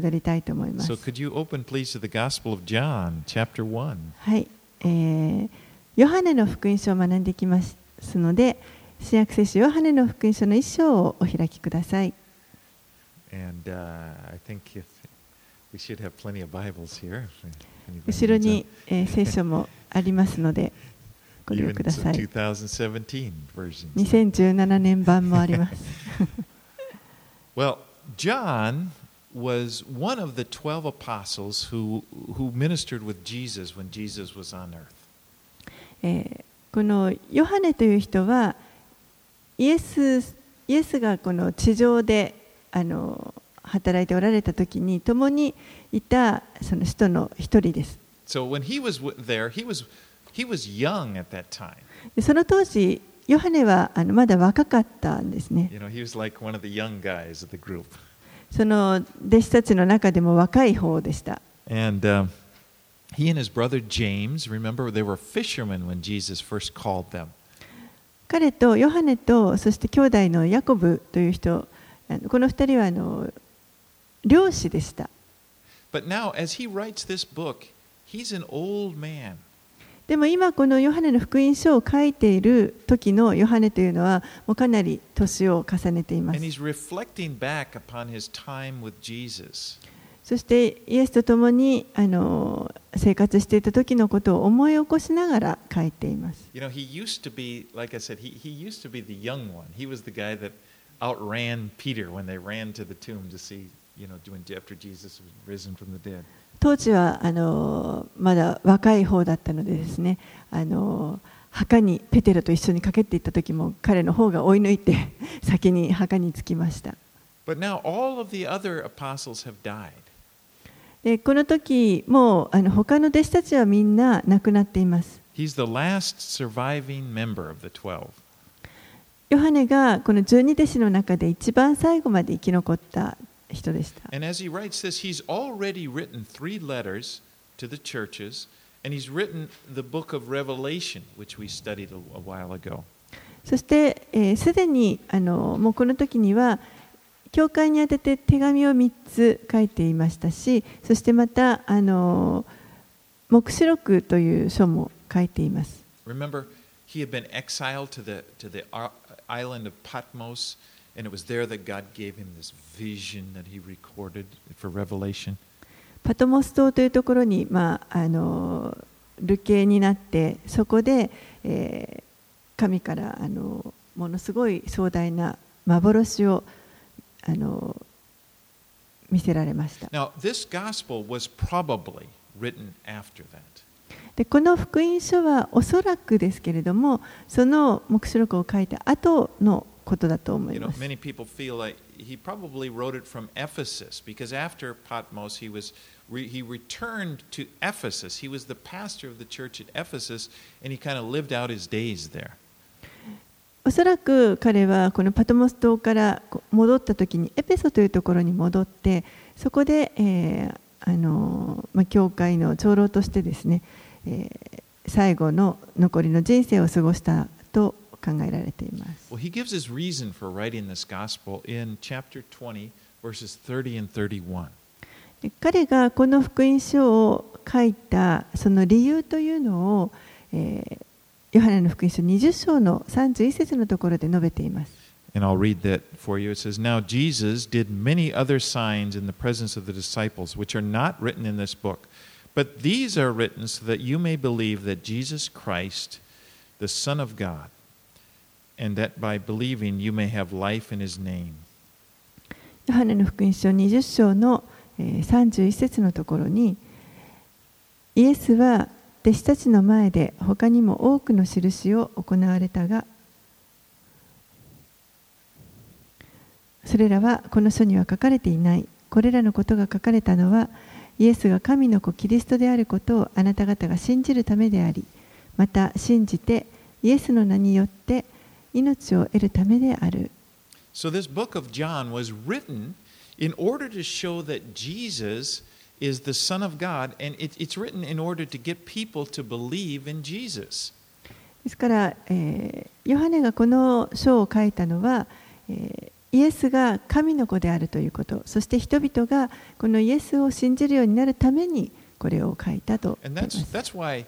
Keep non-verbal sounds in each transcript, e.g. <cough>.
なりたいと思います。はい、えー。ヨハネの福音書を学んできますので、新約聖書ヨハネの福音書の一章をお開きください。後ろに、えー、聖書もありますので、ご利用ください。2017年版もあります。was one of the 12 apostles who, who ministered with Jesus when Jesus was on earth. えーこのヨハネという人はイエスイエスがこの地上であの働いておられた時に共にいたその人の一人です。 So when he was w- there, he was, he was young at that time. でその当時ヨハネはあのまだ若かったんですね。 You know, he was like one of the young guys of the group. その弟子たちの中でも若い方でした。And um, he and his brother James, remember, they were fishermen when Jesus first called them. 彼とヨハネとそして兄弟のヤコブという人この二人はあの漁師でした。But now, as he writes this book, he's an old man. でも今このヨハネの福音書を書いている時のヨハネというのはもうかなり年を重ねています。そしてイエスと共にあの生活していた時のことを思い起こしながら書いています。You know, he used to be, like I said, he, he used to be the young one. He was the guy that outran Peter when they ran to the tomb to see, 当時はあのまだ若い方だったのでですねあの墓にペテロと一緒にかけていった時も彼の方が追い抜いて <laughs> 先に墓に着きました。でこの時もうあの他の弟子たちはみんな亡くなっています。ヨハネがこの12弟子の中で一番最後まで生き残った人でした。そして、す、え、で、にあのもうこの時には、教会に宛てて手紙を3つ書いていましたし、そしてまた、あの黙示録という書も書いています。パトモス島というところに、まあ、あの流刑になってそこで、えー、神からあのものすごい壮大な幻をあの見せられました。でこの福音書はおそらくですけれどもその黙示録を書いた後のことだと思い You know, ます。many people feel like he probably wrote it from Ephesus because after Patmos, he was he returned to Ephesus. He was the pastor of the church at Ephesus, and he kind of lived out his days there. おそらく彼はこのパトモス島から戻った時にエペソというところに戻ってそこで、えーあのまあ、教会の長老としてですね、えー最後の残りの人生を過ごしたと考えられています。 Well, he gives his reason for writing this gospel in chapter 20, verses 30 and 31. で彼がこの福音書を書いたその理由というのを、えーヨハネの福音書20章の31節のところで述べています。 And I'll read that for you. It says, Now Jesus did many other signs in the presence of the disciples, which are not written in this book. But these are written so that you may believe that Jesus Christ, the Son of God, and that by believing you may have life in his name. ヨハネの福音書20章の31節のところにイエスは弟子たちの前で他にも多くの印を行われたがそれらはこの書には書かれていないこれらのことが書かれたのはイエスが神の子キリストであることをあなた方が信じるためでありまた信じてイエスの名によって命を得るためである So this book of John was written in order to show that Jesus is the Son of God, and it, it's written in order to get people to believe in Jesus. ですから、えーヨハネがこの書を書いたのは、えーイエスが神の子であるということそして人々がこのイエスを信じるようになるためにこれを書いたと言 And that's, す that's why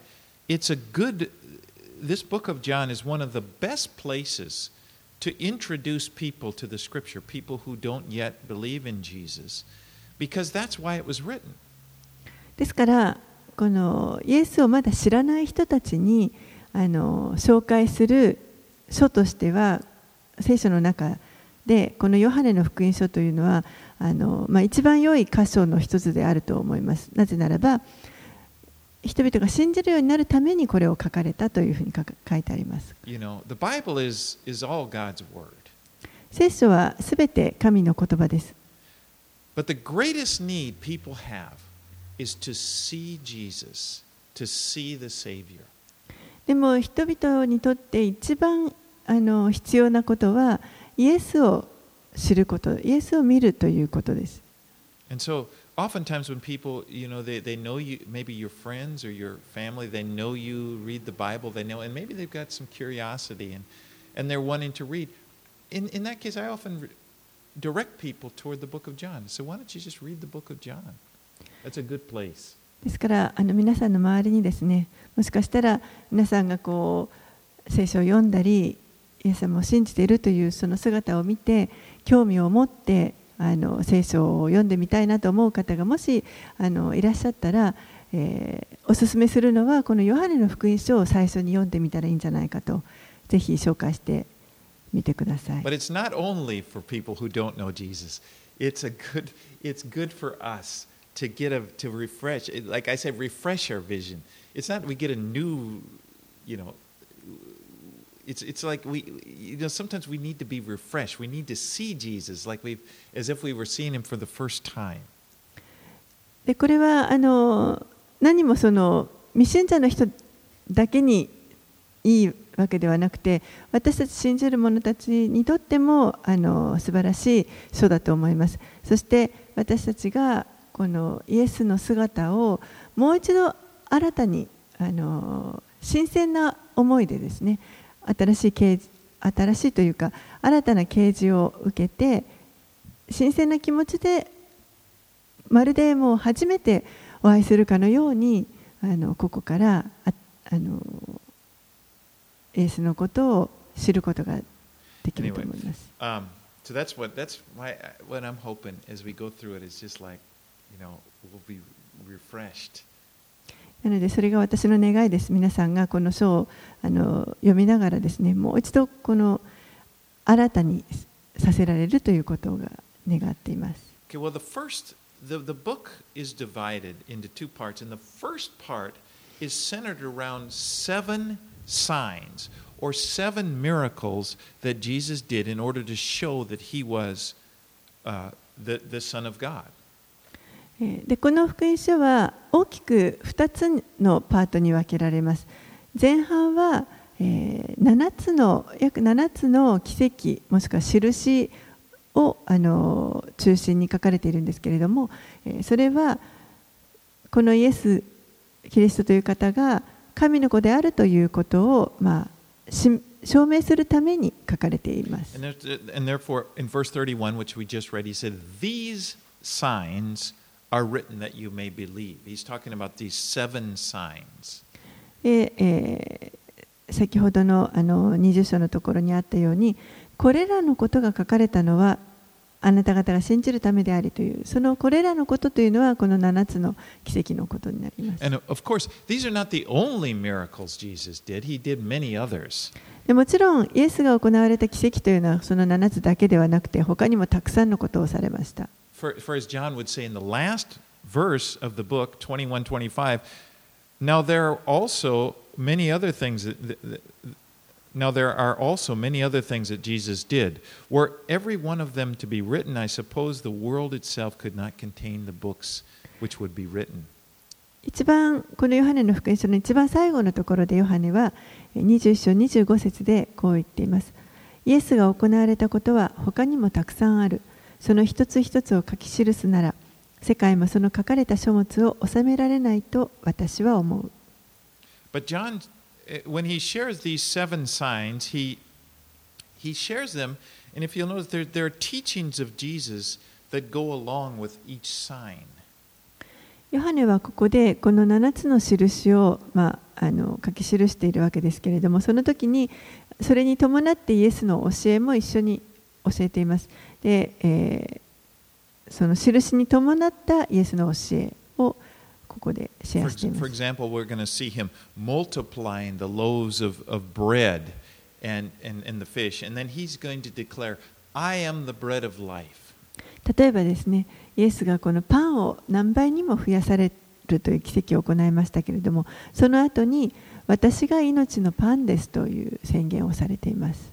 it's a good, this book of John is one of the best places to introduce people to the scripture, people who don't yet believe in Jesus, because that's why it was written. ですからこのイエスをまだ知らない人たちにあの紹介する書としては聖書の中でこのヨハネの福音書というのはあの、まあ、一番良い箇所の一つであると思います。なぜならば人々が信じるようになるためにこれを書かれたというふうに書いてあります。聖書はすべて神の言葉です。でも人々にとって一番あの必要なことはイエスを知ること、イエスを見るということです。oftentimes when people, you know, they, they know you, maybe your friends or your family, they know you read the Bible, they know, and maybe they've got some curiosity and, and they're wanting to read. In, in that case, I often re- direct people toward the book of John. So, why don't you just read the book of John? That's a good place. ですからあの皆さんの周りにですねもしかしたら皆さんがこう聖書を読んだりイエス様を信じているというその姿を見て興味を持って あの聖書を読んでみたいなと思う方がもしあのいらっしゃったら、えーおすすめするのはこのヨハネの福音書を最初に読んでみたらいいんじゃないかとぜひ紹介してみてください But it's not only for people who don't know Jesus. It's a good it's good for us to get a to refresh like I said refresh our vision. It's not we get a new, you know, it's it's like we you know sometimes we need to be refreshed. We need to see Jesus like we as if we were seeing him for the first time. でこれはあの何もその未信者の人だけにいいわけではなくて私たち信じる者たちにとってもあの素晴らしい書だと思いますそして私たちがこのイエスの姿をもう一度新たにあの新鮮な思いでですね新しい啓示新しいというか新たな啓示を受けて新鮮な気持ちでまるでもう初めてお会いするかのようにあのここからああのイエスのことを知ることができると思います。Um, so that's what that's why I- what I'm hoping as we go through it is just like, you know, we'll be refreshed. なのでそれが私の願いです。皆さんがこの書をあの読みながらですね、もう一度この新たにさせられるということが願っています。Okay, well, the first, the, the book is divided into two parts, and the first part is centered around seven signs or seven miracles that Jesus did in order to show that he was uh, the, the Son of God. でこの福音書は大きく2つのパートに分けられます。前半は、え7つの約7つの奇跡もしくは印をあの中心に書かれているんですけれども、えそれはこのイエス・キリストという方が神の子であるということを、まあ、証明するために書かれています。Are written that you may believe. He's talking about these seven signs. で、えー先ほどのあの20章のところにあったようにこれらのことが書かれたのはあなた方が信じるためでありというそのこれらのことというのはこの7つの奇跡のことになります。And of course, these are not the only miracles Jesus did, he did many others. でもちろんイエスが行われた奇跡というのはその7つだけではなくて他にもたくさんのことをされました。For, for as John would say in the last verse of the book, 21 25, now there are also many other things that. that- that- Now there are also many other things that Jesus did. Were every one of them to be written, I suppose the world itself could not contain the books which would be written. 一番このヨハネの福音書の一番最後のところでヨハネはえー21章25節でこう言っていますイエスが行われたことは他にもたくさんある その一つ一つを書き記すなら世界もその書かれた書物を収められないと私は思う But John, eh, when he shares these seven signs, he, he shares them And if you'll notice, there, there are teachings of Jesus that go along with each sign. ヨハネはここでこの7つの印を、まあ、あの書き記しているわけですけれどもその時にそれに伴ってイエスの教えも一緒に教えています。で、えー、その印に伴ったイエスの教えをここでシェアしていま。例えばですね、イエスがこのパンを何倍にも増やされるという奇跡を行いましたけれども、その後に私が命のパンですという宣言をされています。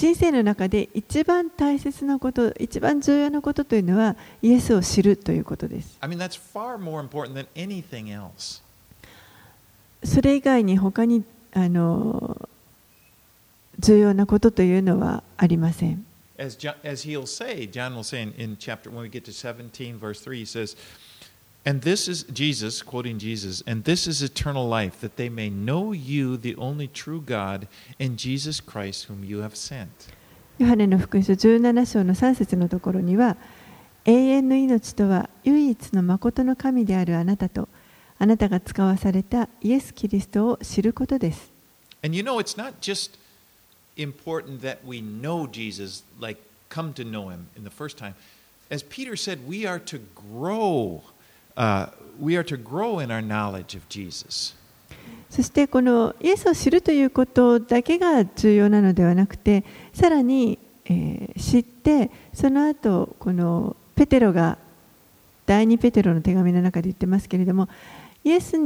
人生の中で一番大切なこと、一番重要なことというのは、イエスを知るということです。それ以外に他にあの重要なことというのはありません。And this is Jesus, quoting Jesus, and this is eternal life, that they may know you, the only true God, and Jesus Christ, whom you have sent. ヨハネの福音書17章の3節のところには、永遠の命とは唯一の誠の神であるあなたと、あなたが使わされたイエス・キリストを知ることです。And you know, it's not just important that we know Jesus, like come to know him in the first time. As Peter said, we are to grow. Uh, we are to grow in our knowledge of Jesus. そしてこのイエスを知るということだけが重要なのではなくてさらに、えー、知ってその後このペテロが第2ペテロの手紙の中で言ってますけれどもイエス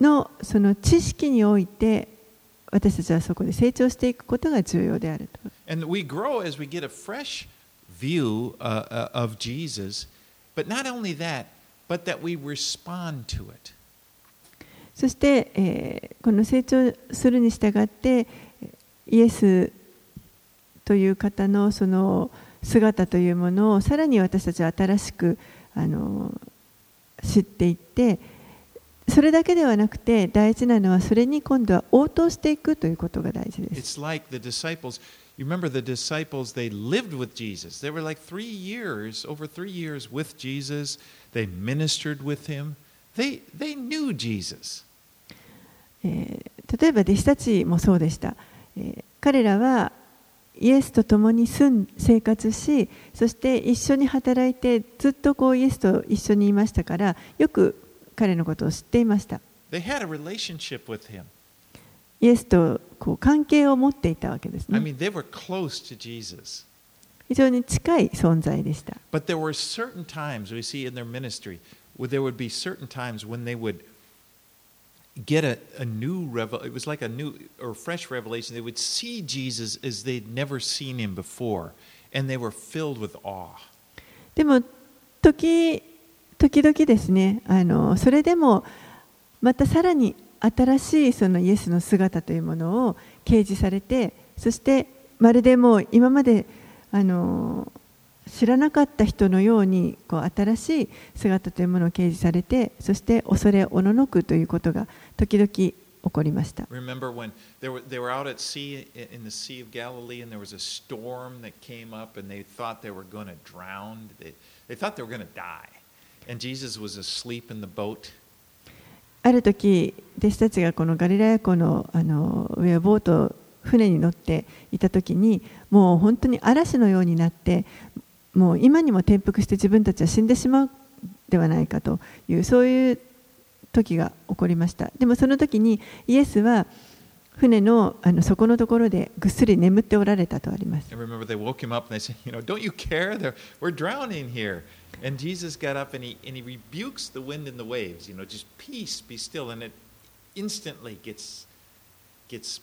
のその知識において私たちはそこで成長していくことが重要であると。And we grow as we get a fresh view、uh, of Jesus. But not only that, but that we respond to it. そして、えー、この成長するに従ってイエスという方のその姿というものをさらに私たちは新しくあの知っていってそれだけではなくて大事なのはそれに今度は応答していくということが大事です。It's like the disciples You remember the disciples, they lived with Jesus. They were like three years, over three years with Jesus. They ministered with him. They, they knew Jesus. えー、例えば弟子たちもそうでした、えー、彼らはイエスと共に住ん生活しそして一緒に働いてずっとこうイエスと一緒にいましたからよく彼のことを知っていました。They had a relationship with him. イエスとこう関係を持っていたわけですね。I mean, they were close to Jesus. 非常に近い存在でした。But there were certain times we see in their ministry where there would be certain times when they would get a, a new revel it was like a new or fresh revelation. They would see Jesus as they'd never seen him before, and they were filled with awe. でも時時々ですね、あのそれでもまたさらに新しいそのイエスの姿というものを掲示されてそしてまるでもう今まであの知らなかった人のようにこう新しい姿というものを掲示されてそして恐れおののくということが時々起こりました。Remember when they were, they were out at sea in the Sea of Galilee and there was a storm that came up and they thought they were going to drown. They, they thought they were going to die. And Jesus was asleep in the boat. ある時弟子たちがこのガリラヤ湖のあの上をボート船に乗っていた時にもう本当に嵐のようになってもう今にも転覆して自分たちは死んでしまうではないかというそういう時が起こりました。でもその時にイエスは船のあの底のところでぐっすり眠っておられたとあります。And Jesus got up and he, and he rebukes the wind and the waves, you know, just peace, be still. And it instantly gets, gets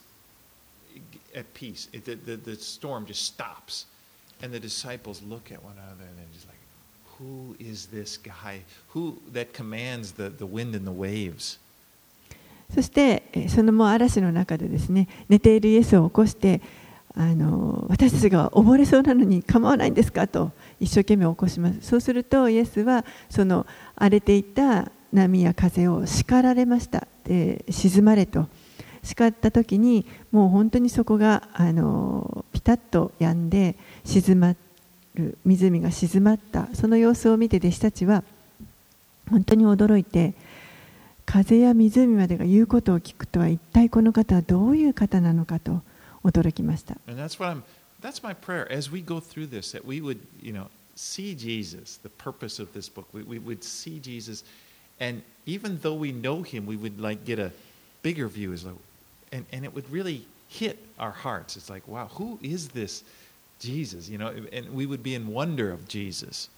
at peace. It, the, the, the storm just stops. And the disciples look at one another and they're just like, who is this guy? Who that commands the, the wind and the waves? そしてえーそのもう嵐の中でですね寝ているイエスを起こしてあの私たちが溺れそうなのに構わないんですかと 一生懸命起こします。そうするとイエスはその荒れていた波や風を叱られました。で沈まれと。叱った時にもう本当にそこがあのピタッと止んで静まる湖が静まった。その様子を見て弟子たちは本当に驚いて風や湖までが言うことを聞くとは一体この方はどういう方なのかと驚きました。And that's what I'm that's my prayer as we go through this, that we would, you know, see Jesus, the purpose of this book. We, we would see Jesus and even though we know him, we would like get a bigger view as like and, and it would really hit our hearts. It's like, wow, who is this Jesus? You know, and we would be in wonder of Jesus.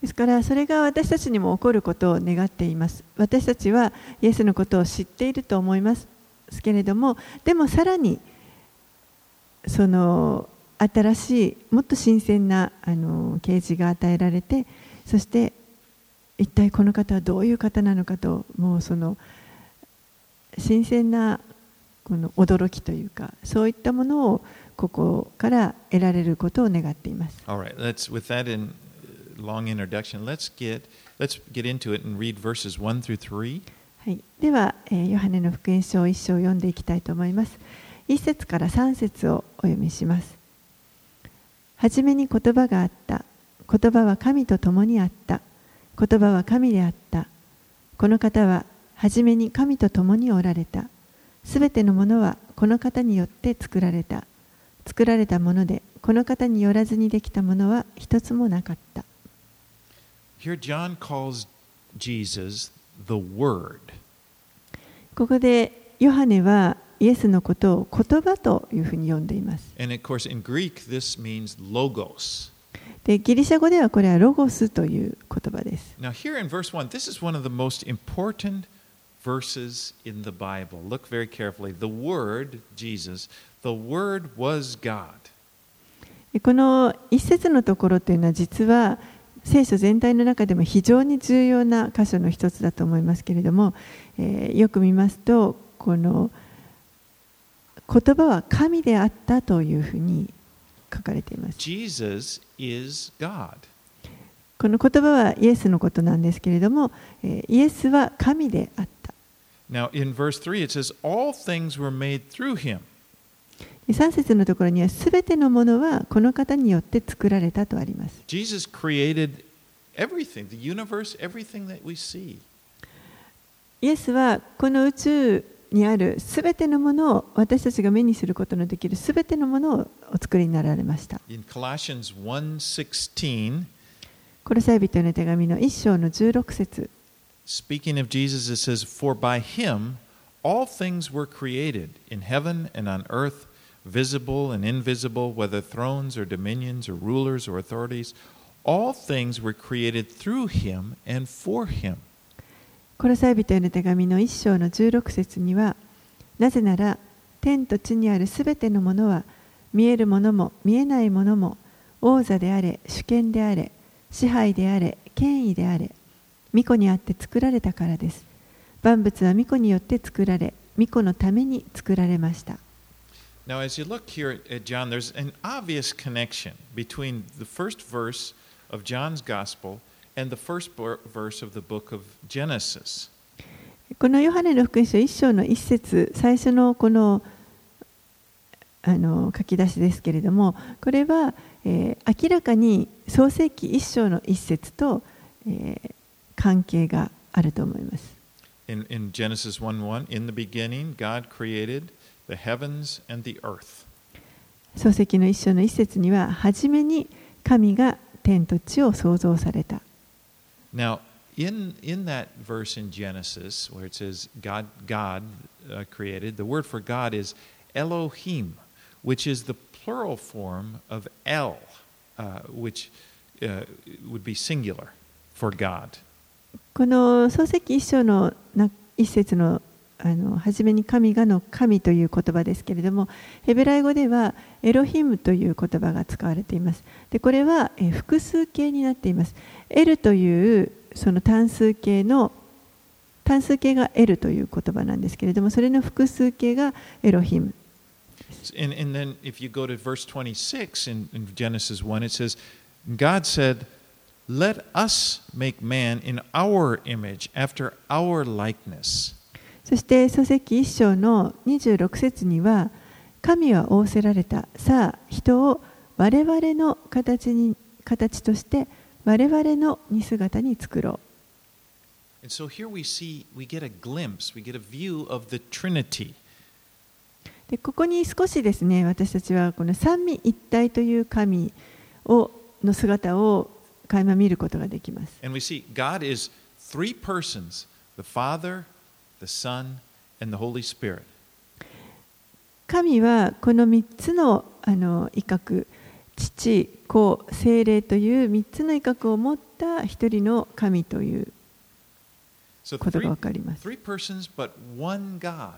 ですからそれが私たちにも起こることを願っています。私たちはイエスのことを知っていると思いますけれども、でもさらにその 新しいもっと新鮮なあの啓示が与えられて、そして一体この方はどういう方なのかともうその新鮮なこの驚きというかそういったものをここから得られることを願っています。All right, let's with that in uh, long introduction, let's get let's get into it and read verses 1 through 3. はい、では、えーヨハネの福音書一章を読んでいきたいと思います。一節から三節をお読みします。はじめに言葉があった。言葉は神と共にあった。言葉は神であった。この方ははじめに神と共におられた。すべてのものはこの方によって作られた。作られたもので、この方によらずにできたものは一つもなかった。Here John calls Jesus the word. ここでヨハネはイエスのことを言葉というふに呼んでいます。で、ギリシャ語ではこれはロゴスという言葉です。でこの一節のところというのは実は聖書全体の中でも非常に重要な箇所の一つだと思いますけれども、え、よく見ますと、この言葉は神であったというふうに書かれています。Jesus is God. この言葉はイエスのことなんですけれども、えーイエスは神であった。Now in verse 3 it says all things were made through him. 3節のところにはすべてのものはこの方によって作られたとあります。Jesus created everything, the universe, everything that we see. イエスはこの宇宙にあるすべてのものを私たちが目にすることのできるすべてのものをお作りになられました。In Colossians 1:16, コロサイ人への手紙の1章の16節 speaking of Jesus, it says, For by him all things were created in heaven and on earth, visible and invisible, whether thrones or dominions or rulers or authorities. All things were created through him and for him. コロサイ人への手紙の1章の16節にはなぜなら天と地にあるすべてのものは見えるものも見えないものも王座であれ主権であれ支配であれ権威であれ巫女にあって作られたからです。万物は巫女によって作られ巫女のために作られました。Now, as you look here at John, there's an obvious connection between the first verse of John's Gospel and このヨハネの福音書1章の一節最初のこの,あの書き出しですけれどもこれは、えー、明らかに創世記1章の一節と、えー、関係があると思います。In, in 1, 1, 創世記の1章の一節には初めに神が天と地を創造された。Now, in, in that verse in Genesis, where it says God, God uh, created, the word for God is Elohim, which is the plural form of El, uh, which uh, would be singular for God. この創世記1章のな一節の あの初めに神がの神という言葉ですけれどもヘブライ語ではエロヒムという言葉が使われています。でこれはえ複数形になっています。エルというその単数形の単数形がエルという言葉なんですけれどもそれの複数形がエロヒム。And, and then if you go to verse 26 in, in Genesis 1, it says, God said, Let us make man in our image, after our likeness. そして書籍一章の26節には神は仰せられたさあ人を我々の形,に形として我々の似姿に作ろう。So、we でここに少しですね私たちはこの三位一体という神をの姿を垣間見ることができます。The Son, and the Holy Spirit. 神はこの3つのあの威嚇父子精霊という3つの威嚇を持った一人の神という So ことが three, 分かります three persons, but one God.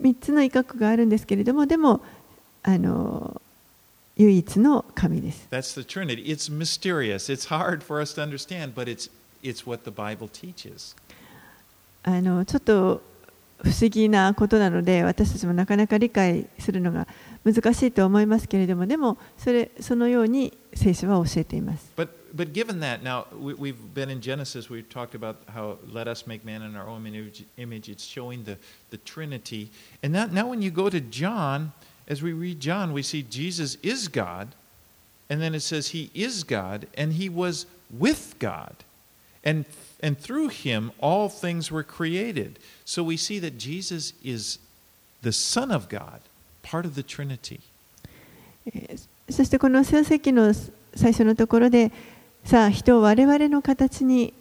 3つの威嚇があるんですけれどもでもあの唯一の神です That's the Trinity. It's mysterious. It's hard for us to understand, but it's it's what the Bible teaches. あのちょっと不思議なことなので私たちもなかなか理解するのが難しいと思いますけれどもでもそれそのように聖書は教えています But but given that, now we, we've been in Genesis. We've talked about how let us make man in our own image. image. It's showing the the Trinity. And now now when you go to John, as we read John, we see Jesus is God, and then it says He is God, and He was with God, And and through Him all things were created. So we see that Jesus is the Son of God, part of the Trinity. そしてこの聖石の最初のところでさあ人を我々の形に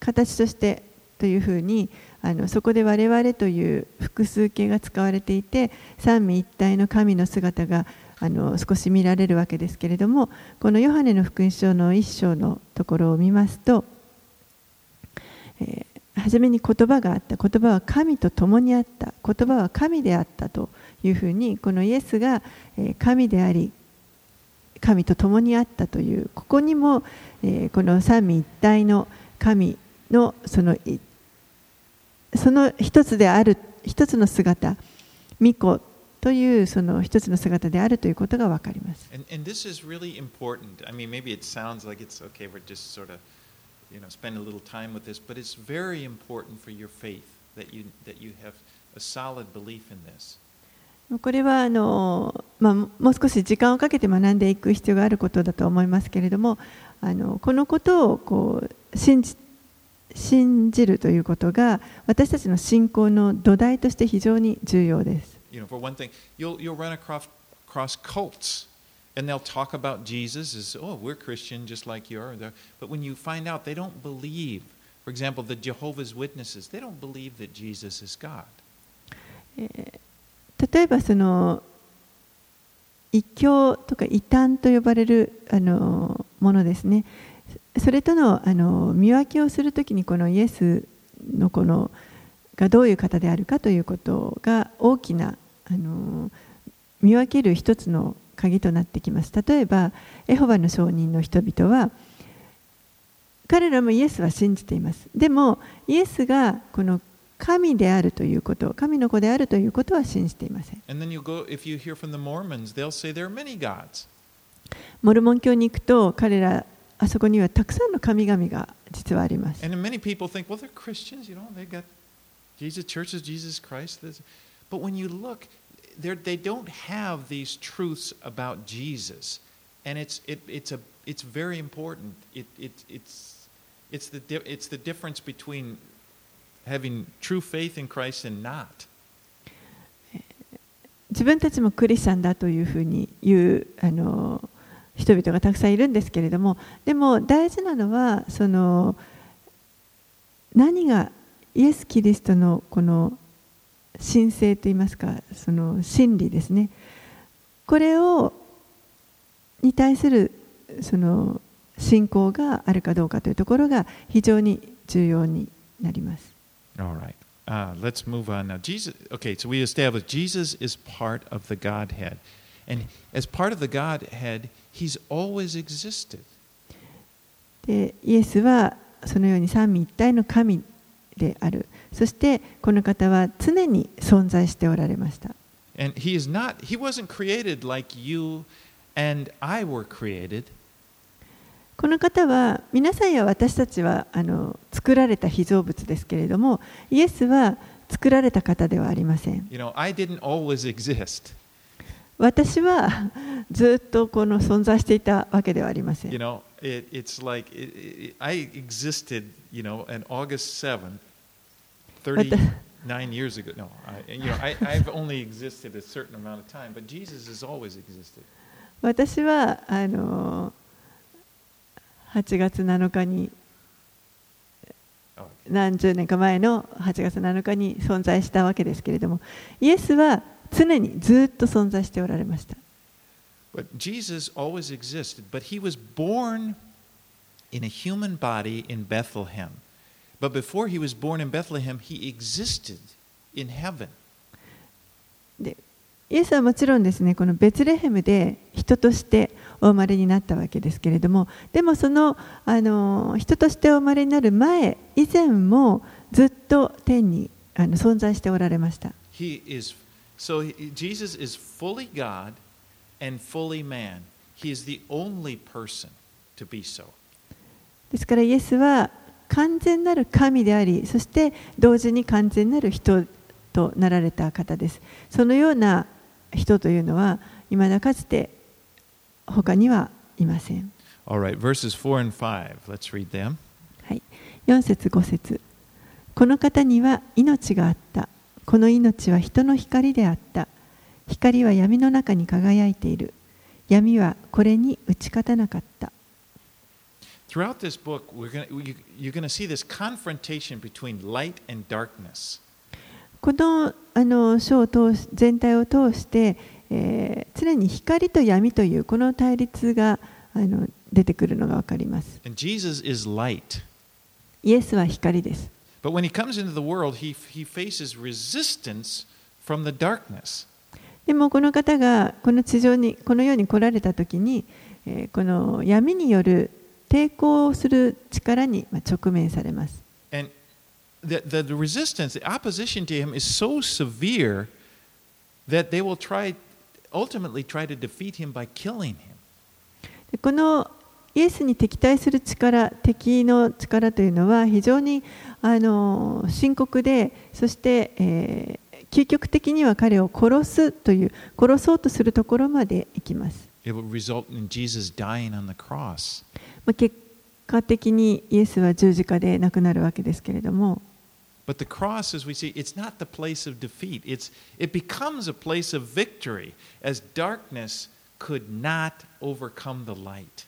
形としてというふうにあのそこで我々という複数形が使われていて三位一体の神の姿があの少し見られるわけですけれどもこのヨハネの福音書の一章のところを見ますと、えー初めに言葉があった。言葉は神と共にあった。言葉は神であったというふうにこのイエスが神であり神と共にあったというここにも、えーこの三位一体の神のそのその一つである一つの姿巫女というその一つの姿であるということが分かります。And, and you know, spend a little time with this, but it's very important for your faith that you, that you have a solid belief in this. これはあの、まあ、もう少し時間をかけて学んでいく必要があることだと思いますけれどもあのこのことをこう信じ信じるということが私たちの信仰の土台として非常に重要です。You know, for one thing, you'll, you'll run across, across cults, and they'll talk about Jesus as, oh, we're Christian just like you are. But when you find out they don't believe, for example, the Jehovah's Witnesses, they don't believe that Jesus is God. 例えばその異教とか異端と呼ばれるあのものですねそれとのあの見分けをするときにこのイエスのこのがどういう方であるかということが大きなあの見分ける一つの鍵となってきます。例えば、エホバの証人の人々は、彼らもイエスは信じています。でも、イエスがこの神であるということ、神の子であるということは信じていません。モルモン教に行くと、彼ら、あそこにはたくさんの神々が実はあります。Jesus Church is Jesus Christ. But when you look, they don't have these truths about Jesus. And it's, it, it's, a, it's very important. It, it, it's, it's, the, di- it's the difference between having true faith in Christ and not. 自分たちもクリスチャンだというふうに言うあの人々がたくさんいるんですけれどもでも大事なのはその何がイエス・キリストのこの神聖といいますかその真理ですねこれをに対するその信仰があるかどうかというところが非常に重要になります。All right. Uh, let's move on now. Jesus. Okay, so we established Jesus is part of the Godhead, and as part of the Godhead, He's always existed. でイエスはそのように三位一体の神であるそしてこの方は常に存在しておられました。この方は皆さんや私たちはあの作られた被造物ですけれども、イエスは作られた方ではありません。私はずっとこの存在していたわけではありません。It's like I existed, you know, on August 7th. What the- thirty-nine years ago. No, I, you know, I, I've only existed a certain amount of time, but Jesus has always existed. 私はあの8月7日に Oh, 何十年か前の8月7日に存在したわけですけれどもイエスは常にずっと存在しておられました But Jesus always existed, but he was born in a human body in Bethlehem. がイエスはもちろんですね、このベツレヘムで人としてお生まれになったわけですけれども、でもその,あの人としてお生まれになる前、以前もずっと天にあの存在しておられました。ですから、イエスは完全なる神でありそして同時に完全なる人となられた方ですそのような人というのは未だかつて他にはいません All right, verses 4 and 5. Let's read them. はい、4節5節この方には命があった。この命は人の光であった。光は闇の中に輝いている。闇はこれに打ち勝たなかった。Throughout this book, we're gonna, you, you're going to see this confrontation between light and darkness. このあの書を通し全体を通して、えー常に光と闇というこの対立があの出てくるのがわかります。And Jesus is light. イエスは光です。But when he comes into the world, he, he faces resistance from the darkness. でもこの方がこの地上にこの世に来られた時に、えーこの闇による抵抗する力に直面されます。このイエスに敵対する力、敵の力というのは非常にあの深刻で、そして、え、究極的には彼を殺すという、殺そうとするところまで行きます。まあ、結果的にイエスは十字架で亡くなるわけですけれども、But the cross, as we see, it's not the place of defeat. It's, it becomes a place of victory as darkness could not overcome the light.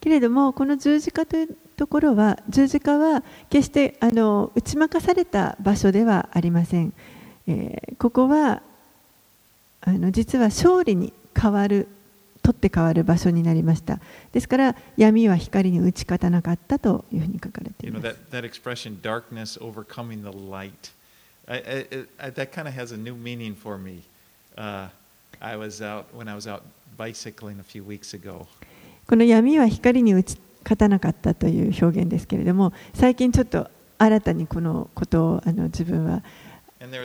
けれどもこの十字架というところは十字架は決してあの打ち負かされた場所ではありません、えーここはあの実は勝利に変わる取って変わる場所になりましたですから闇は光に打ち勝たなかったというふうに書かれてい You know, ます that, that expression, darkness overcoming the light, I, I, I, that kind of has a new meaning for me. Uh, I was out, when I was out bicycling a few weeks ago, この闇は光に打ち勝たなかったという表現ですけれども最近ちょっと新たにこのことをあの自分は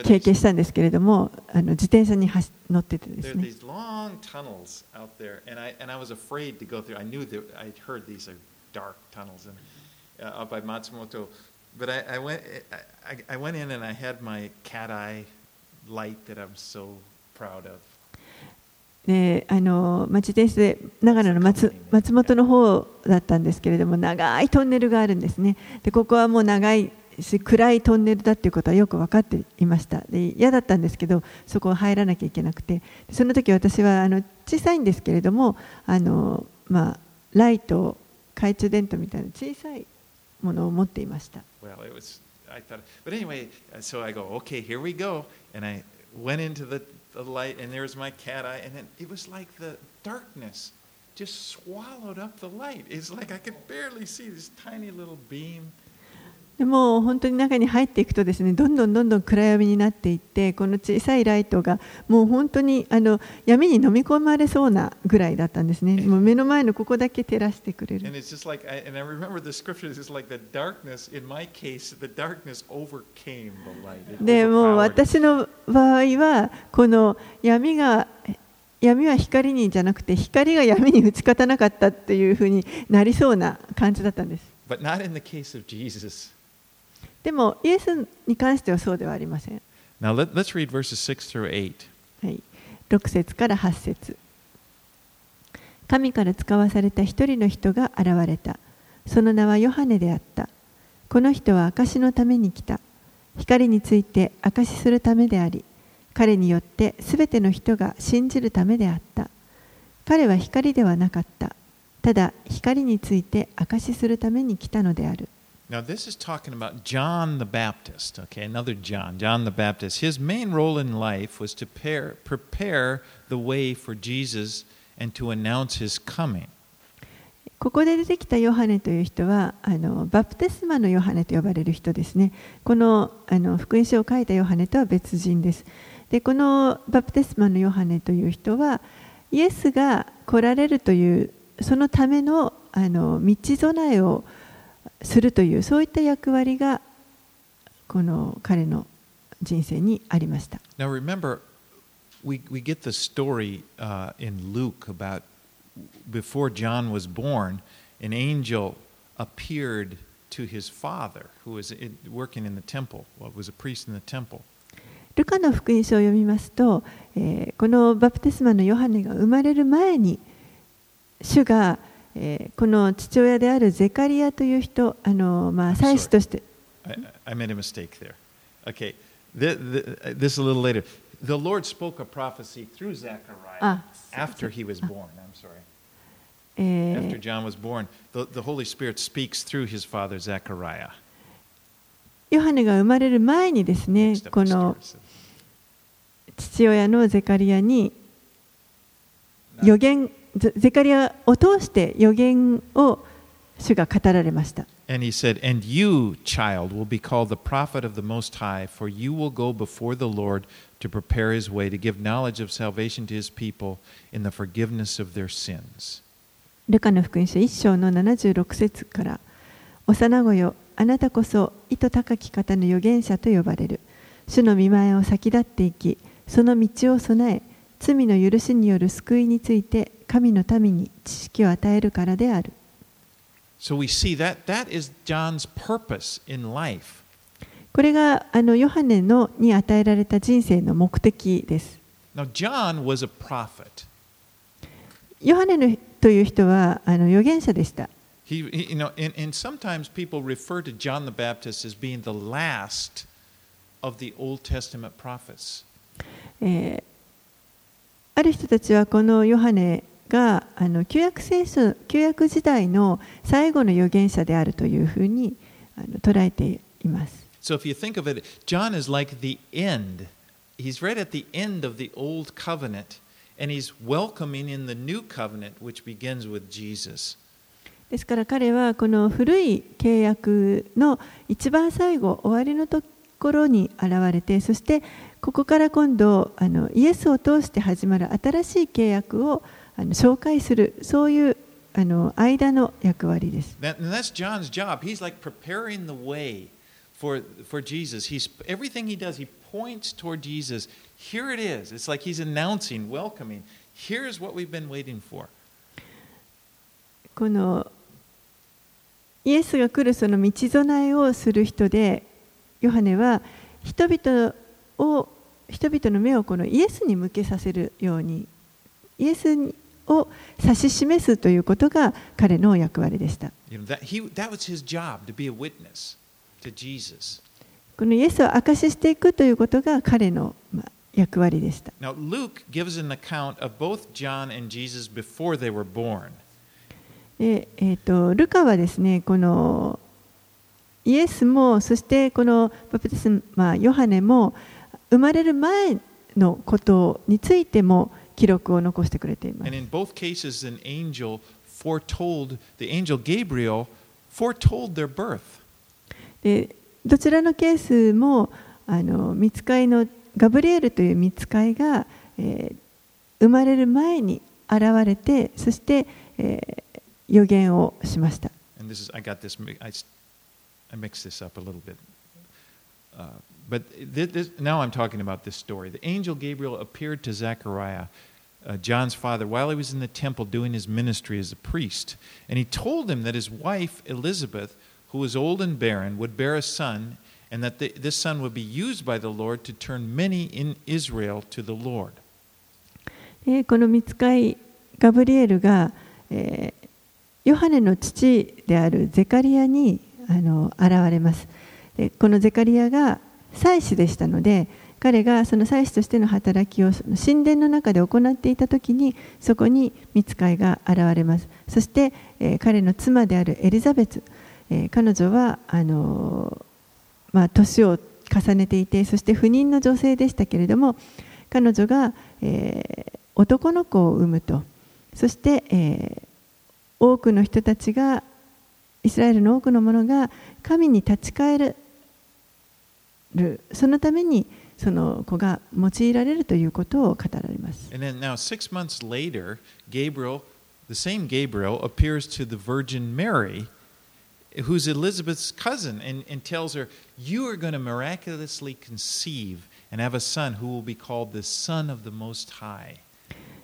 経験したんですけれども、あの自転車に乗っててですね。であの自転車で長野の松,松本の方だったんですけれども長いトンネルがあるんですね。でここはもう長いし暗いトンネルだっていうことはよく分かっていましたで嫌だったんですけどそこを入らなきゃいけなくてその時私はあの小さいんですけれどもあの、まあ、ライト懐中電灯みたいな小さいものを持っていました Well, it was, I thought, but anyway, so I go, okay, here we go. And I went into the, the light, and there was my cat eye, and then it was like the darkness just swallowed up the light. It's like I could barely see this tiny little beam. でも本当に中に入っていくとですねどんどんどんどん暗闇になっていってこの小さいライトがもう本当にあの闇に飲み込まれそうなぐらいだったんですねもう目の前のここだけ照らしてくれる like, like case, でも.私の場合はこの闇が闇は光にじゃなくて光が闇に打ち勝たなかったっていうふうになりそうな感じだったんです But not in the case of Jesus. でもイエスに関してはそうではありません Now let, let's read verses 6 through 8. はい、6節から8節神から使わされた一人の人が現れた。その名はヨハネであった。この人は証のために来た。光について証しするためであり、彼によってすべての人が信じるためであった。彼は光ではなかった。ただ光について証しするために来たのである。Now, this is talking about John the Baptist, okay? Another John, John the Baptist. His main role in life was to prepare, prepare the way for Jesus and to announce his coming. ここで出てきたヨハネという人はあのバプテスマのヨハネと呼ばれる人ですね。このあの福音書を書いたヨハネとは別人です。でこのバプテスマのヨハネという人はイエスが来られるというそのためのあの道備えをするというそういった役割がこの彼の人生にありました。Now, remember, we, we get the story uh, in Luke about before John was born, an angel appeared to his father, who was in, working in the temple, well, was a priest in the temple. ルカの福音書を読みますと、えーこのバプテスマのヨハネが生まれる前に主が、えーこの父親であるゼカリアという人あの、まあ、祭司として I, I made a mistake there. Okay, the, the, this is a little later. The Lord spoke a prophecy through Zechariah Ah, after he was born. I'm sorry. え After ー John was born, the, the Holy Spirit speaks through his father Zechariah. ヨハネが生まれる前にですねこの.父親のゼカリアに予言ゼゼカリアを通して予言を主が語られました。And he said, And you, child, will be called the prophet of the Most High, for you will go before the Lord to prepare his way, to give knowledge of salvation to his people in the forgiveness of their sins. ルカの福音書1章の76節から幼子よあなたこそ意図高き方の預言者と呼ばれる主の見前を先立っていきその道を備え罪の許しによる救いについて神の民に知識を与えるからである So we see that that is John's purpose in life. これがあのヨハネのに与えられた人生の目的です Now, John was a prophet. ヨハネのという人はあの預言者でした He, you know, and, and sometimes people refer to John the Baptist as being the last of the Old Testament prophets. えーある人たちはこのヨハネがあの旧約聖書旧約時代の最後の預言者であるというふうにあの捉えています。So if you think of it, John is like the end. He's right at the end of the old covenant, and he's welcoming in the new covenant, which begins with Jesus. ですから彼はこの古い契約の一番最後終わりのところに現れてそしてここから今度あのイエスを通して始まる新しい契約をあの紹介するそういうあの間の役割です。That, that's John's job. He's like preparing the way for, for Jesus. He's, everything he does, he points toward Jesus. Here it is. It's like he's announcing, welcoming. Here's what we've been waiting for. このイエスが来るその道備えをする人でヨハネは人々を人々の目をこのイエスに向けさせるようにイエスを指し示すということが彼の役割でした。このイエスを証ししていくということが彼の役割でした。でえー、とルカはですね、このイエスも、そしてこのバプ・ヨハネも、生まれる前のことについても、記録を残してくれています。どちらのケースもあの見つのガブリエルという見つかいが、生まれる前に現れてそして、えー、予言をしました。but this, now I'm talking about this story. The angel Gabriel appeared to Zechariah, uh, John's father, while he was in the temple doing his ministry as a priest. And he told him that his wife, Elizabeth, who was old and barren, would bear a son, and that the, this son would be used by the Lord to turn many in Israel to the Lord. この見つかいガブリエルが、えー、ヨハネの父であるゼカリアにあの現れます。でこのゼカリアが 祭司でしたので彼がその祭司としての働きを神殿の中で行っていた時にそこに見つかいが現れます。そして、え、彼の妻であるエリザベツ、え、彼女はあの、まあ、年を重ねていてそして不妊の女性でしたけれども彼女が、えー、男の子を産むと。そして、えー、多くの人たちがイスラエルの多くの者が神に立ち返るそのためにその子が用いられるということを語られます。And then now, six months later, Gabriel, the same Gabriel, appears to the Virgin Mary, who's Elizabeth's cousin, and, and tells her, You are going to miraculously conceive and have a son who will be called the Son of the Most High.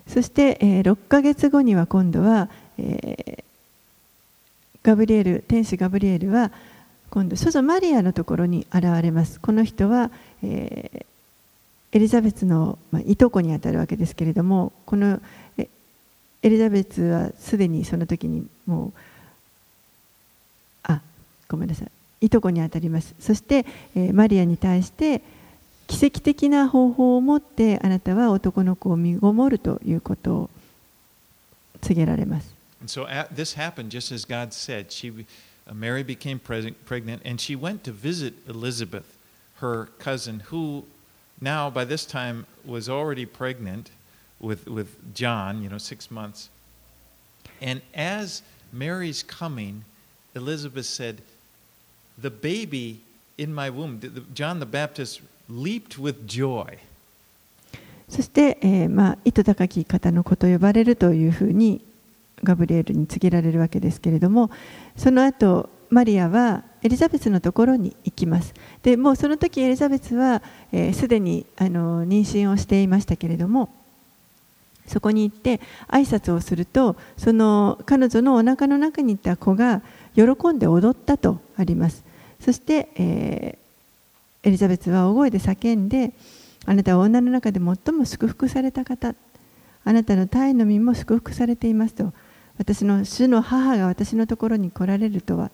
そして、えー、6ヶ月後には今度は、えー、ガブリエル、天使ガブリエルは、今度、祖女マリアのところに現れます。この人は、えー、エリザベスの、まあ、いとこにあたるわけですけれども、このエリザベスはすでにその時にもう、あ、ごめんなさい、いとこにあたります。そして、えー、マリアに対して、奇跡的な方法を持ってあなたは男の子を身ごもるということを告げられます。So this happened just as God said. She Mary became pregnant, and she went to visit Elizabeth, her cousin, who now by this time was already pregnant with, with John, you know, six months. And as Mary's coming, Elizabeth said, The baby in my womb, John the Baptist leaped with joy. そして、えーまあ、糸高き方の子と呼ばれるというふうに ガブリエルに告げられるわけですけれどもその後マリアはエリザベスのところに行きます。でもうその時エリザベスはすで、えー、にあの妊娠をしていましたけれどもそこに行って挨拶をするとその彼女のお腹の中にいた子が喜んで踊ったとあります。そして、えー、エリザベスは大声で叫んであなたは女の中で最も祝福された方。あなたの体の身も祝福されていますと。私の主の母が私のところに来られるとは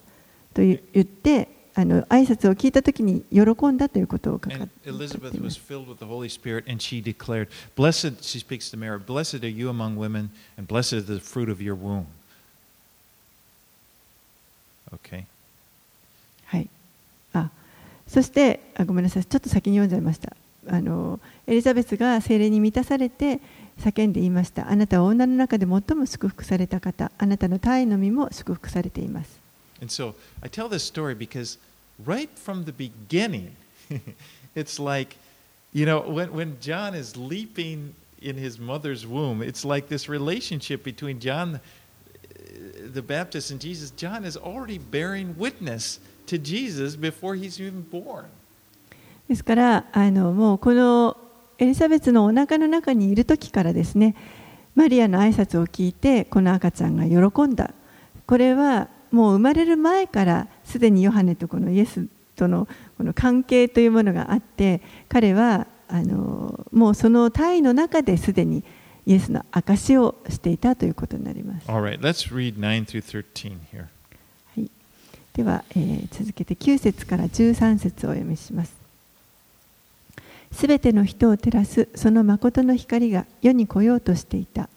と言ってあの挨拶を聞いたときに喜んだということを書かま。はい。あそしてあ、ごめんなさい、ちょっと先に読んじゃいました。あのエリザベスが精霊に満たされて、叫んで言いました。あなたは女の中で最も祝福された方、あなたの体の身も祝福されています。And so I tell this story because right from the beginning, it's like, you know, when, when John is leaping in his mother's womb, it's like this relationship between John the Baptist and Jesus. John is already bearing witness to Jesus before he's even born. ですからあのもうこのエリザベスのお腹の中にいる時からですねマリアの挨拶を聞いてこの赤ちゃんが喜んだこれはもう生まれる前からすでにヨハネとこのイエスとのこの関係というものがあって彼はあのもうその体の中ですでにイエスの証をしていたということになります。Right. はい、では、えー、続けて9節から13節をお読みします。すべての人を照らすその誠の光が世に来ようとしていた。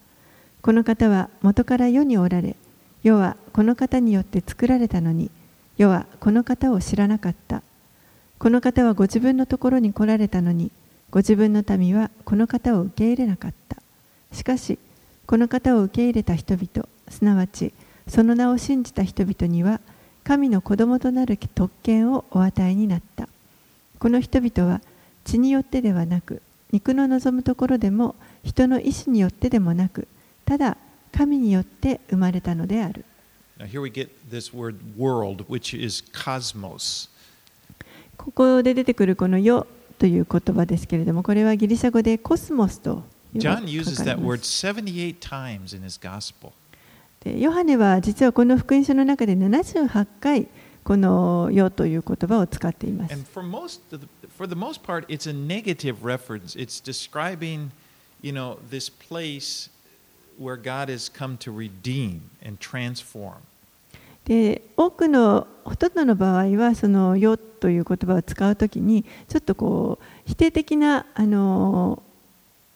この方は元から世におられ、世はこの方によって作られたのに、世はこの方を知らなかった。この方はご自分のところに来られたのに、ご自分の民はこの方を受け入れなかった。しかし、この方を受け入れた人々、すなわちその名を信じた人々には、神の子供となる特権をお与えになったこの人々は血によってではなく肉の望むところでも人の意志によってでもなくただ神によって生まれたのである Now, here we get this word world, which is cosmos. ここで出てくるこの世という言葉ですけれどもこれはギリシャ語でコスモスという John 書 uses かれ that ま word す78 times in his gospel. でヨハネは実はこの福音書の中で78回この世という言葉を使っています And for most of the, for the most part, it's a negative reference. It's describing, you know, this place where God has come to redeem and transform. で多くのほとんどの場合はその「世」という言葉を使うときにちょっとこう否定的なあの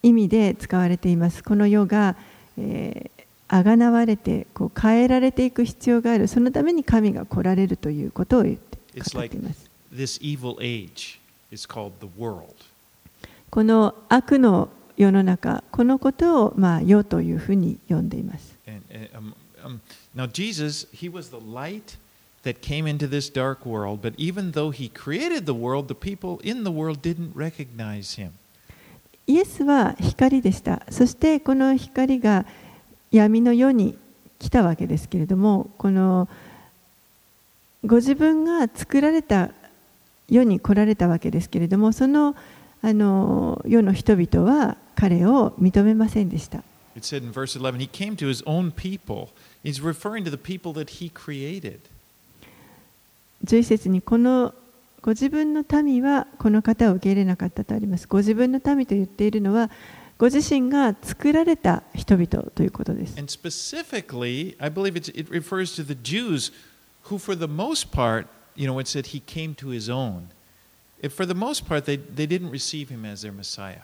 意味で使われていますこの世が、えー、あがなわれてこう変えられていく必要があるそのために神が来られるということを言って語っています This evil age is called the world. この悪の世の中このことを、まあ、世というふうに呼んでいます uh, um, um, now, Jesus, he was the light that came into this dark world, but even though he created the world, the people in the world didn't recognize him. イエスは光でしたそしてこの光が闇の世に来たわけですけれどもこのご自分が作られた世に来られたわけですけれどもそのあの世の人々は彼を認めませんでした。It said in verse 11, he came to his own people. He's referring to the people that he created. 11節にこのご自分の民はこの方を受け入れなかったとあります。ご自分の民と言っているのはご自身が作られた人々ということです。And specifically, I believe it's, it refers to the Jews who, for the most part, you know, it said he came to his own. If for the most part, they, they didn't receive him as their Messiah.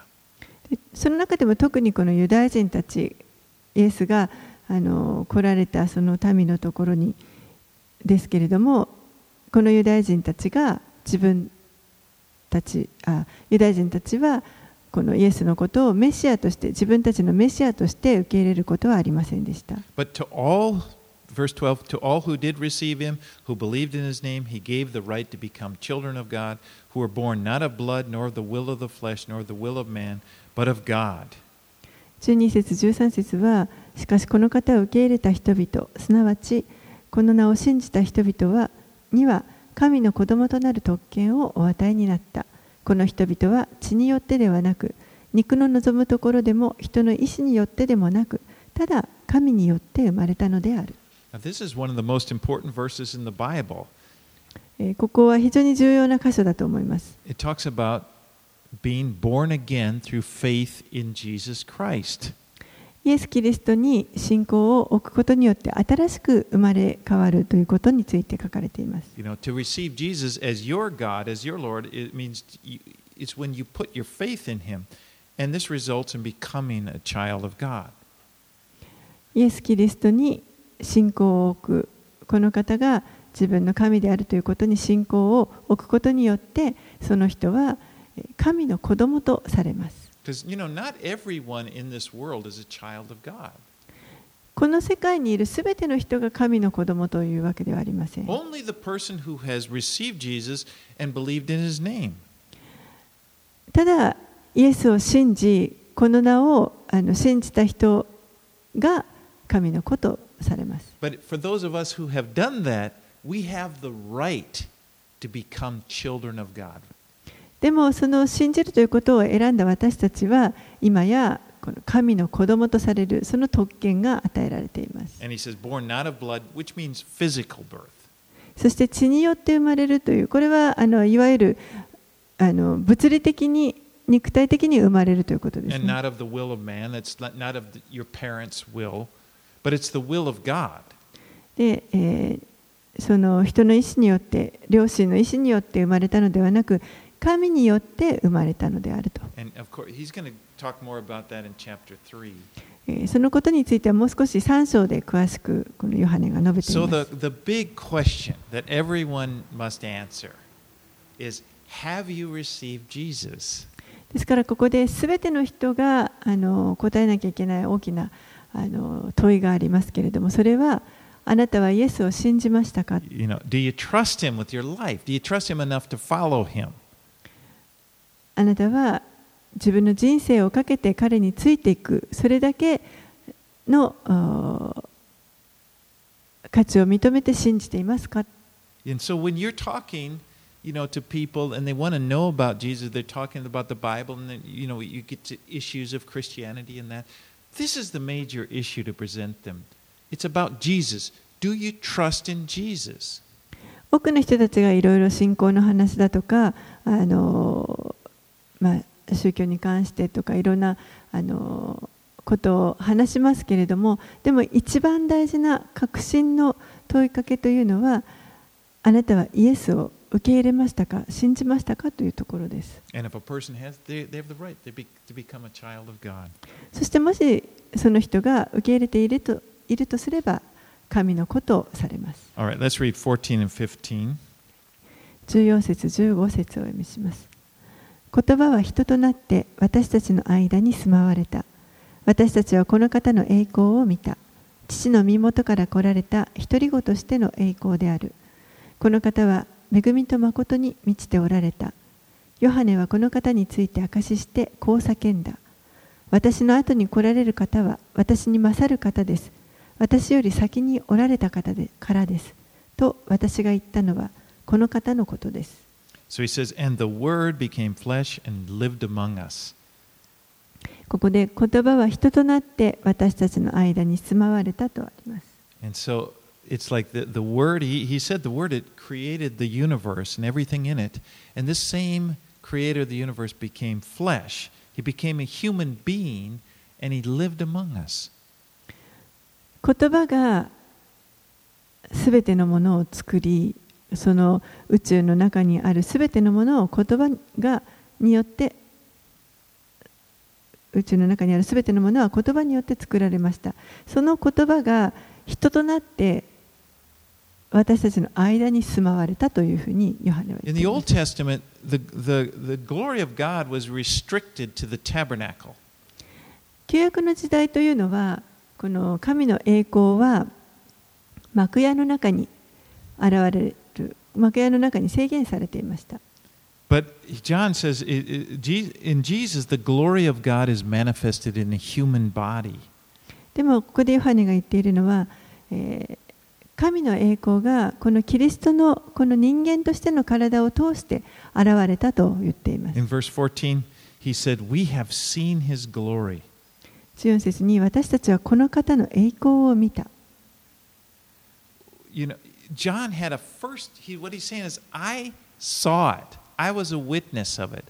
でその中でも特にこのユダヤ人たちイエスがあの来られたその民のところにですけれどもこのユダヤ人たちが自分たちあユダヤ人たちはこのイエスのことをメシアとして自分たちのメシアとして受け入れることはありませんでした。でも、12節、13節は、しかしこの方を受け入れた人々、すなわち、この名を信じた人々は、には神の子供となる特権をお与えになった。この人々は血によってではなく肉の望むところでも人の意思によってでもなくただ神によって生まれたのである。ここは非常に重要な箇所だと思います。イエス・キリストに信仰を置くことによって新しく生まれ変わるということについて書かれています You know, to receive Jesus as your God, as your Lord, it means you, it's when you put your faith in Him. And this results in becoming a child of God. イエス・キリストに信仰を置くこの方が自分の神であるということに信仰を置くことによってその人はえ神の子供とされます Because, you know, not everyone in this world is a child of God. この世界にいるすべての人が神の子供というわけではありません Only the person who has received Jesus and believed in His name. ただイエスを信じこの名をあの信じた人が神の子とされます But for those of us who have done that, we have the right to become children of God. でもその信じるということを選んだ私たちは今やこの神の子供とされるその特権が与えられています.そして血によって生まれるというこれはあのいわゆるあの物理的に肉体的に生まれるということです、ね。で、えーその人の意思によって両親の意思によって生まれたのではなく神によって生まれたのであると。そのことについてはもう少し3章で詳しくこのヨハネが述べています。ですからここで全ての人があの答えなきゃいけない大きなあの問いがありますけれどもそれはあなたはイエスを信じましたか？あなたは自分の人生をかけて彼についていくそれだけの価値を認めて信じていますか And so when you're talking, you know, to people and they want to know about Jesus, they're talking about the Bible, and then you know you get to issues of Christianity and that. This is the major issue to present them. It's about Jesus. Do you trust in Jesus? 多くの人たちがいろいろ信仰の話だとかあの、まあ、宗教に関してとかいろんなあのことを話しますけれどもでも一番大事な確信の問いかけというのはあなたはイエスを受け入れましたか信じましたかというところです.そしてもしその人が受け入れているといるとすれば神のことをされます All right, let's read 14 and 15. 14節15節をお読みします言葉は人となって私たちの間に住まわれた。私たちはこの方の栄光を見た。父の身元から来られた独り子としての栄光である。この方は恵みと誠に満ちておられた。ヨハネはこの方について証ししてこう叫んだ。私の後に来られる方は私に勝る方です。私より先におられた方でからです。と私が言ったのはこの方のことです。So he says, And the Word became flesh and lived among us. ここで言葉は人となって私たちの間に住まわれたとあります。 And so it's like the, the Word, he, he said the Word, it created the universe and everything in it. And this same creator of the universe became flesh. He became a human being and he lived among us. 言葉がすべてのものを作り、 その宇宙の中にあるすべてのものを言葉がによって宇宙の中にあるすべてのものは言葉によって作られました。その言葉が人となって私たちの間に住まわれたというふうにヨハネは言 In っています。Testament, the, the, the glory of God was restricted to the tabernacle. 旧約の時代というのはこの神の栄光は幕屋の中に現れる幕屋の中に制限されていました But John says in Jesus, the glory of God is manifested in a human body. でもここでヨハネが言っているのは、えー神の栄光がこのキリストのこの人間としての体を通して現れたと言っています In verse 14, he said, We have seen his glory. 14節に私たちはこの方の栄光を見た You know, John had a first, he, what he's saying is, I saw it. I was a witness of it.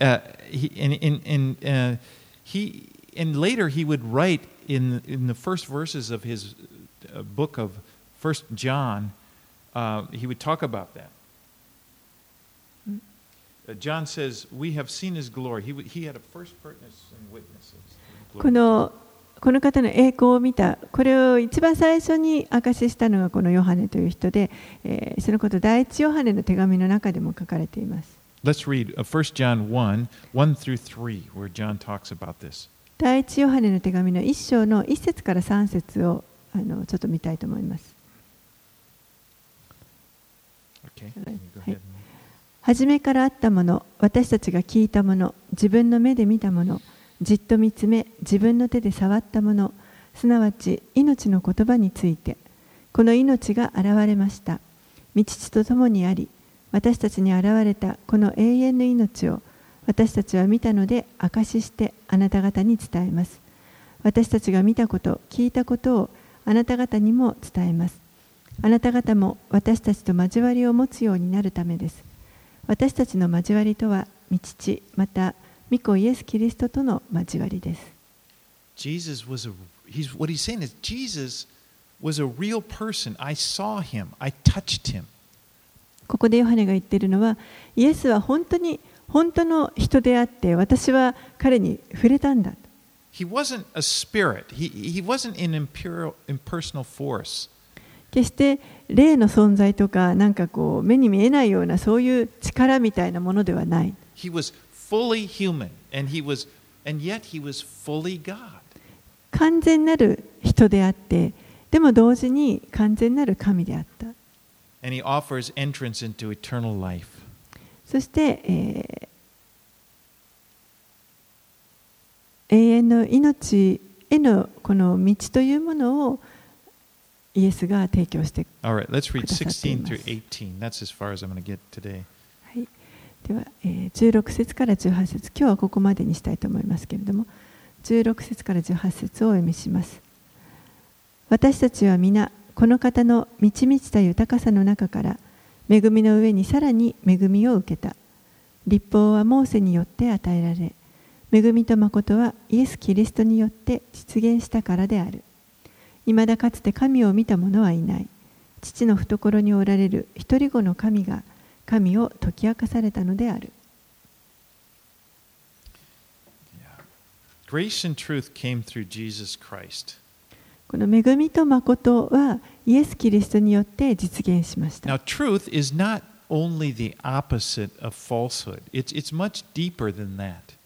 Uh, he, and, and, and, uh, he, and later he would write in, in the first verses of his uh, book of First John, uh, he would talk about that. Uh, John says, We have seen his glory. He, he had a first witness and witnesses. このこの方の栄光を見たこれを一番最初に証ししたのがこのヨハネという人で、えーそのこと第一ヨハネの手紙の中でも書かれています Let's read uh, 1 John 1 1 through 3, where John talks about this. 第一ヨハネの手紙の一章の一節から三節をあのちょっと見たいと思います Okay. Ahead? 初めからあったもの私たちが聞いたもの自分の目で見たものじっと見つめ自分の手で触ったものすなわち命の言葉について。この命が現れました。御父と共にあり私たちに現れたこの永遠の命を私たちは見たので証ししてあなた方に伝えます。私たちが見たこと聞いたことをあなた方にも伝えます。あなた方も私たちと交わりを持つようになるためです。私たちの交わりとは御父また御子イエス・キリストとの交わりです。ここでヨハネが言っているのは、イエスは本当に本当の人であって、私は彼に触れたんだ。決して霊の存在とか、なんかこう、目に見えないような、そういう力みたいなものではない。fully human, and, he was, and yet he was fully God. 完全なる人であって でも同時に完全なる神であった。 And he offers entrance into eternal life. そして、えー永遠の命へのこの道というものをイエスが提供して、 All right, let's read くださっています。 16 through 18. That's as far as I'm going to get today. では、え16節から18節今日はここまでにしたいと思いますけれども16節から18節をお読みします。私たちは皆この方の満ち満ちた豊かさの中から恵みの上にさらに恵みを受けた。立法はモーセによって与えられ恵みと誠はイエス・キリストによって実現したからである。いまだかつて神を見た者はいない。父の懐におられる一人子の神が神を解き明かされたのである Grace and truth came through Jesus Christ. この恵みと誠はイエス・キリストによって実現しました Now, truth is not only the opposite of falsehood, it's, it's much deeper than that.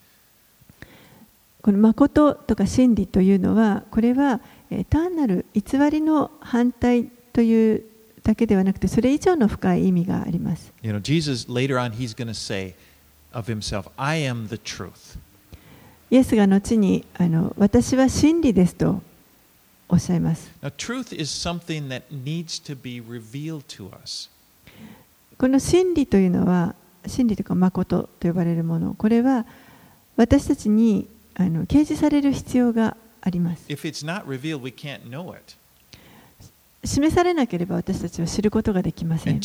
この誠とか真理というのはこれはえー単なる偽りの反対というだけではなくてそれ以上の深い意味があります You know, Jesus, later on, he's going to say of himself, I am the truth. イエスが後にあの私は真理ですとおっしゃいます Now, truth is something that needs to be revealed to us. この真理というのは真理というか誠と呼ばれるものこれは私たちにあの掲示される必要があります If it's not revealed, we can't know it. 示されなければ私たちは知ることができません。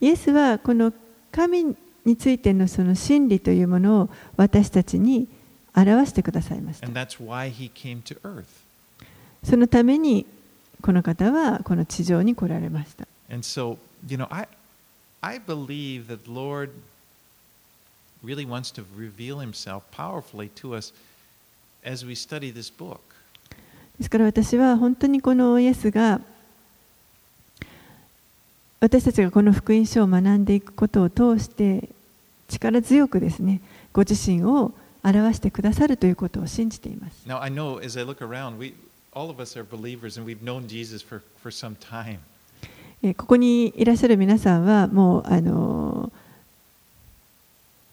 イエスはこの神についてのその真理というものを私たちに表してくださいました。そのためにこの方はこの地上に来られました。そのために、この方はこの地上に来られました。ですから私は本当にこのイエスが私たちがこの福音書を学んでいくことを通して力強くですねご自身を表してくださるということを信じています。えここにいらっしゃる皆さんはもうあの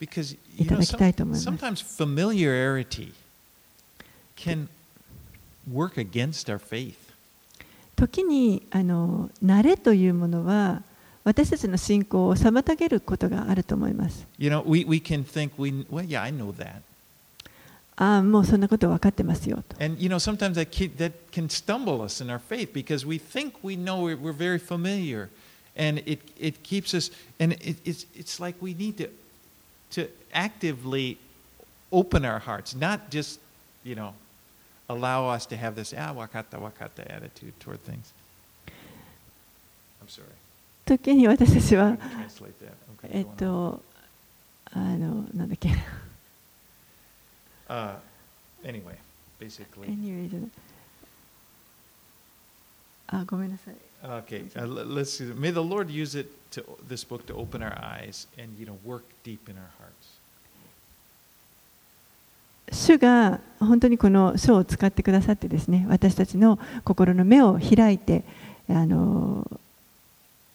Because you know, いただきたいと思います。 some, sometimes familiarity can work against our faith. 時にあの慣れというものは私たちの信仰を妨げることがあると思います。 You know, we, we can think, we, well, yeah, I know that. ああ、もうそんなこと分かってますよと。 And, you know, sometimes that, ke- that can stumble us in our faith because we think we know we're, we're very familiar. And it, it keeps us, and it, it's, it's like we need to, to actively open our hearts, not just, you know, allow us to have this, ah, wakata, wakata attitude toward things. I'm sorry. 時に私たち I'm は going to translate that. Okay, えっ go on. とあのなんだっけ Uh, anyway, basically. anyway じゃないあごめんなさい Okay, uh, l- let's see. May the Lord use it to this book to open our eyes and you know work deep in our hearts. 主が本当にこの書を使ってくださってですね私たちの心の目を開いてあの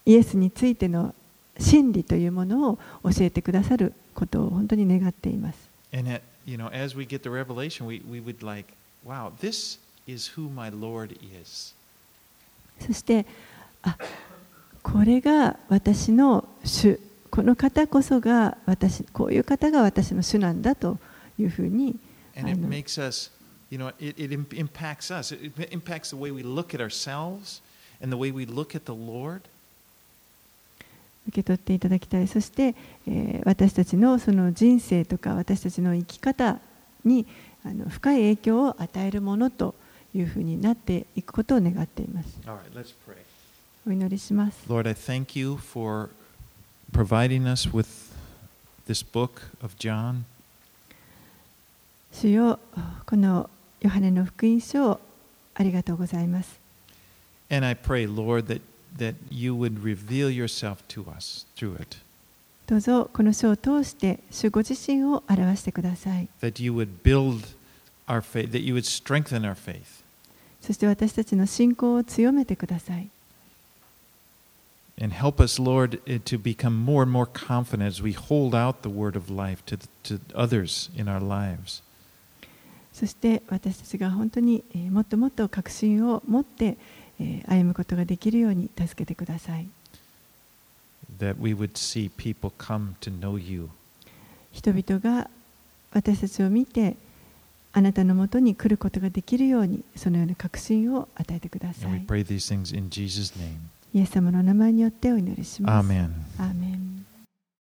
イエスについての真理というものを教えてくださることを本当に願っています。And that you know, as we get the revelation, we, we would like, wow, this is who my Lord is. そしてあこれが私の主この方こそが私こういう方が私の主なんだというふうに And it makes us, you know, it, it im- impacts us. It, it impacts the way we look at ourselves and the way we look at the Lord. 受け取っていただきたいそして、えー私たちのその人生とか私たちの生き方にあの深い影響を与えるものというふうになっていくことを願っています。All right, let's pray. お祈りします。Lord, I thank you for providing us with this book of John. 主よこのヨハネの福音書をありがとうございます。And I pray, Lord, that, that you would reveal yourself to us through it, どうぞこの書を通して主ご自身を表してください。that you would build our faith, that you would strengthen our faith, そして私たちの信仰を強めてください。and help us, Lord, eh, to become more and more confident as we hold out the word of life to, to others in our lives. そして私たちが本当にえーもっともっと確信を持ってえー歩むことができるように助けてください。 that we would see people come to know you. 人々が私たちを見てあなたのもとに来ることができるようにそのような確信を与えてくださ And we い。 pray these things in Jesus' name. イエス様の名前によってお祈りします。Amen. アーメン